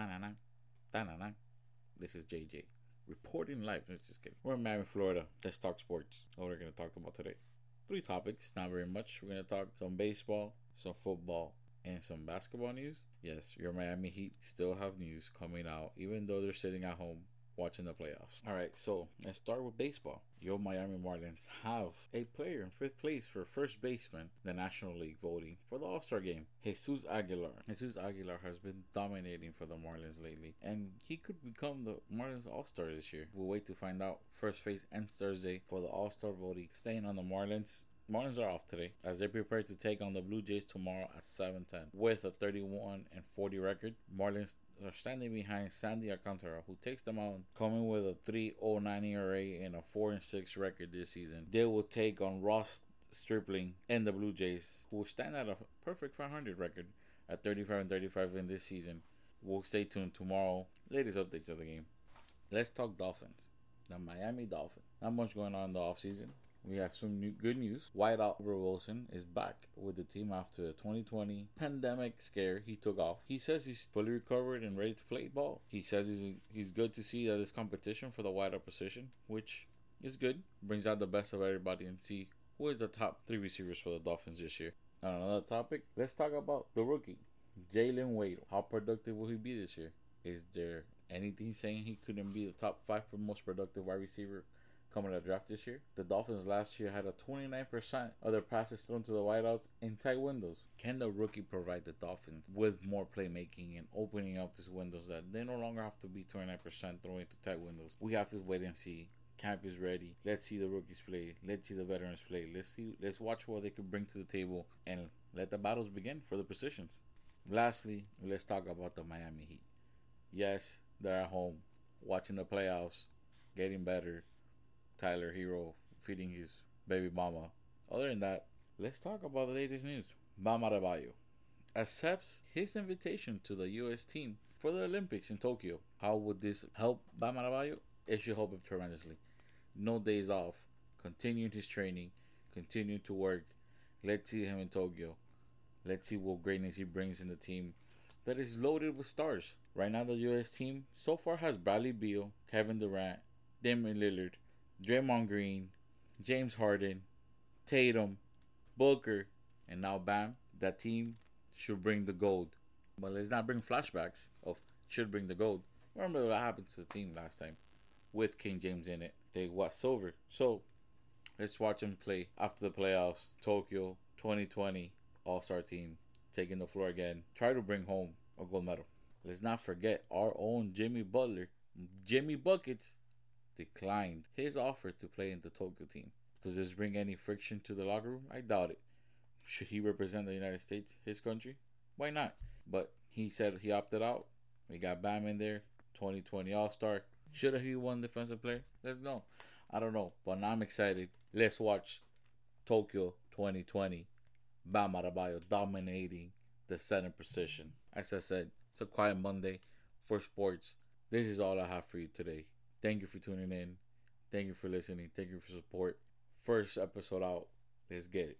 Ta-na-na, ta-na-na. This is JJ reporting live. Let's just kidding. We're in Miami, Florida. Let's talk sports. What we're gonna talk about today. Three topics, not very much. We're gonna talk some baseball, some football, and some basketball news. Yes, your Miami Heat still have news coming out, even though they're sitting at home watching the playoffs. All right, so let's start with baseball. Your Miami Marlins have a player in fifth place for first baseman, the National League voting for the All Star game. Jesus Aguilar. Jesus Aguilar has been dominating for the Marlins lately, and he could become the Marlins All Star this year. We'll wait to find out. First phase ends Thursday for the All Star voting. Staying on the Marlins, Marlins are off today as they prepare to take on the Blue Jays tomorrow at 7:10. With a 31 and 40 record, Marlins are standing behind Sandy Alcantara, who takes them out, coming with a 3.09 ERA and a 4 and 6 record this season. They will take on Ross Stripling and the Blue Jays, who stand at a perfect 500 record at 35 and 35 in this season. We'll stay tuned tomorrow. Latest updates of the game. Let's talk Dolphins. The Miami Dolphins. Not much going on in the offseason. We have some new, good news. Whiteout Wilson is back with the team after the 2020 pandemic scare he took off. He says he's fully recovered and ready to play ball. He says he's he's good to see that there's competition for the wideout position, which is good. Brings out the best of everybody and see who is the top three receivers for the Dolphins this year. On another topic, let's talk about the rookie, Jaylen Waddle. How productive will he be this year? Is there anything saying he couldn't be the top five most productive wide receiver coming to the draft this year. The Dolphins last year had a 29% of their passes thrown to the wideouts in tight windows. Can the rookie provide the Dolphins with more playmaking and opening up these windows that they no longer have to be 29% throwing to tight windows? We have to wait and see. Camp is ready. Let's see the rookies play. Let's see the veterans play. Let's see. Let's watch what they can bring to the table and let the battles begin for the positions. Lastly, let's talk about the Miami Heat. Yes, they're at home, watching the playoffs, getting better, Tyler Herro feeding his baby mama. Other than that, let's talk about the latest news. Bam Adebayo accepts his invitation to the U.S. team for the Olympics in Tokyo. How would this help Bam Adebayo? It should help him tremendously. No days off, continuing his training, continuing to work. Let's see him in Tokyo. Let's see what greatness he brings in the team that is loaded with stars. Right now, the U.S. team so far has Bradley Beal, Kevin Durant, Damian Lillard, Draymond Green, James Harden, Tatum, Booker, and now Bam. That team should bring the gold. But let's not bring flashbacks of should bring the gold. Remember what happened to the team last time with King James in it. They got silver. So let's watch them play after the playoffs. Tokyo 2020 All Star team taking the floor again. Try to bring home a gold medal. Let's not forget our own Jimmy Butler, Jimmy Buckets, declined his offer to play in the Tokyo team. Does this bring any friction to the locker room? I doubt it. Should he represent the United States, his country? Why not? But he said he opted out. We got Bam in there, 2020 All Star. Should have he won Defensive Player? Let's know. I don't know, but I'm excited. Let's watch Tokyo 2020. Bam Adebayo dominating the center position. As I said, it's a quiet Monday for sports. This is all I have for you today. Thank you for tuning in. Thank you for listening. Thank you for support. First episode out. Let's get it.